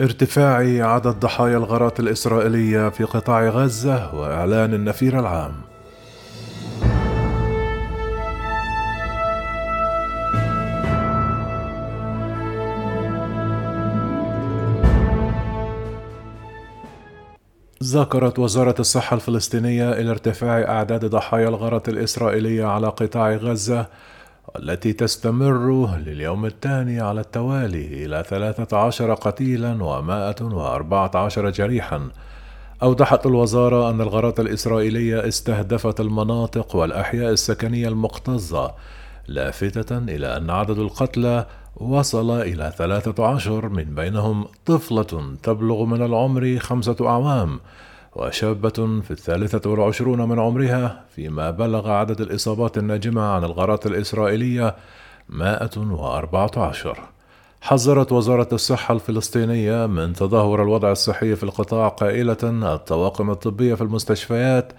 ارتفاع عدد ضحايا الغارات الإسرائيلية في قطاع غزة وإعلان النفير العام. ذكرت وزارة الصحة الفلسطينية إلى ارتفاع أعداد ضحايا الغارة الإسرائيلية على قطاع غزة والتي تستمر لليوم الثاني على التوالي إلى ثلاثة عشر قتيلا ومائة وأربعة عشر جريحا. أوضحت الوزارة أن الغارات الإسرائيلية استهدفت المناطق والأحياء السكنية المكتظة لافتة إلى أن عدد القتلى وصل إلى ثلاثة عشر من بينهم طفلة تبلغ من العمر خمسة أعوام. وشابة في الثالثة والعشرون من عمرها فيما بلغ عدد الإصابات الناجمة عن الغارات الإسرائيلية مائة وأربعة عشر. حذرت وزارة الصحة الفلسطينية من تدهور الوضع الصحي في القطاع قائلة الطواقم الطبية في المستشفيات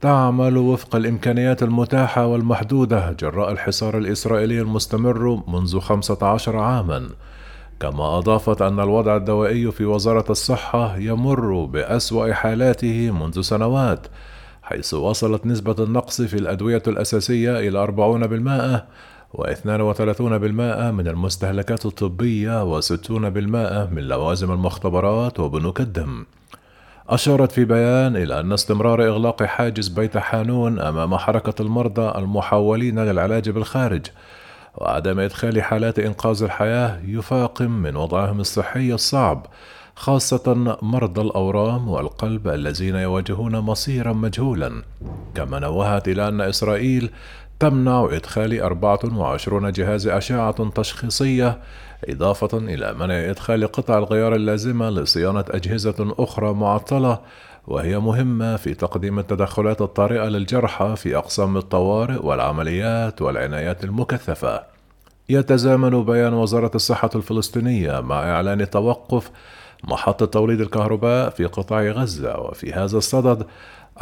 تعمل وفق الإمكانيات المتاحة والمحدودة جراء الحصار الإسرائيلي المستمر منذ 15 عامًا، كما أضافت أن الوضع الدوائي في وزارة الصحة يمر بأسوأ حالاته منذ سنوات، حيث وصلت نسبة النقص في الأدوية الأساسية إلى 40% و32% من المستهلكات الطبية و60% من لوازم المختبرات وبنوك الدم. أشارت في بيان إلى أن استمرار إغلاق حاجز بيت حانون أمام حركة المرضى المحولين للعلاج بالخارج وعدم إدخال حالات إنقاذ الحياة يفاقم من وضعهم الصحي الصعب خاصة مرضى الأورام والقلب الذين يواجهون مصيرا مجهولا. كما نوهت إلى أن إسرائيل تمنع إدخال 24 جهاز أشعة تشخيصية إضافة إلى منع إدخال قطع الغيار اللازمة لصيانة أجهزة أخرى معطلة وهي مهمة في تقديم التدخلات الطارئة للجرحى في أقسام الطوارئ والعمليات والعنايات المكثفة. يتزامن بيان وزارة الصحة الفلسطينية مع إعلان توقف محطة توليد الكهرباء في قطاع غزة وفي هذا الصدد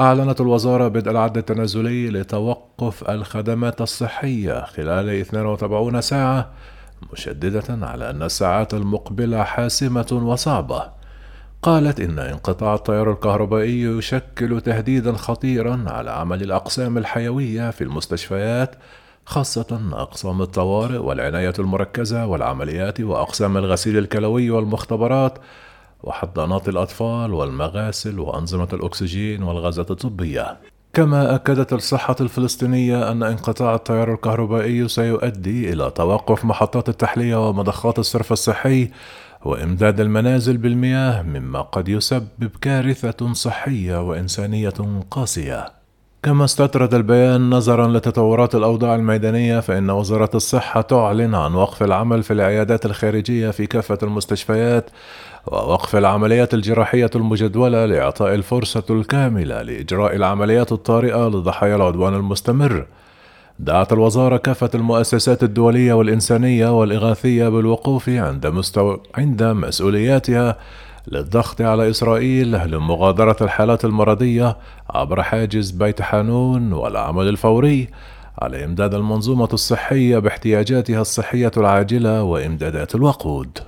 أعلنت الوزارة بدء العد التنازلي لتوقف الخدمات الصحية خلال 42 ساعة مشددة على أن الساعات المقبلة حاسمة وصعبة قالت إن انقطاع التيار الكهربائي يشكل تهديدا خطيرا على عمل الأقسام الحيوية في المستشفيات خاصة أقسام الطوارئ والعناية المركزة والعمليات وأقسام الغسيل الكلوي والمختبرات وحضانات الأطفال والمغاسل وأنظمة الأكسجين والغازات الطبية. كما أكدت الصحة الفلسطينية أن انقطاع التيار الكهربائي سيؤدي إلى توقف محطات التحلية ومضخات الصرف الصحي وإمداد المنازل بالمياه مما قد يسبب كارثة صحية وإنسانية قاسية. كما استطرد البيان نظرا لتطورات الأوضاع الميدانية فإن وزارة الصحة تعلن عن وقف العمل في العيادات الخارجية في كافة المستشفيات ووقف العمليات الجراحية المجدولة لإعطاء الفرصة الكاملة لإجراء العمليات الطارئة لضحايا العدوان المستمر. دعت الوزارة كافة المؤسسات الدولية والإنسانية والإغاثية بالوقوف عند مستوى عند مسؤولياتها للضغط على إسرائيل لمغادرة الحالات المرضية عبر حاجز بيت حانون والعمل الفوري على إمداد المنظومة الصحية باحتياجاتها الصحية العاجلة وإمدادات الوقود.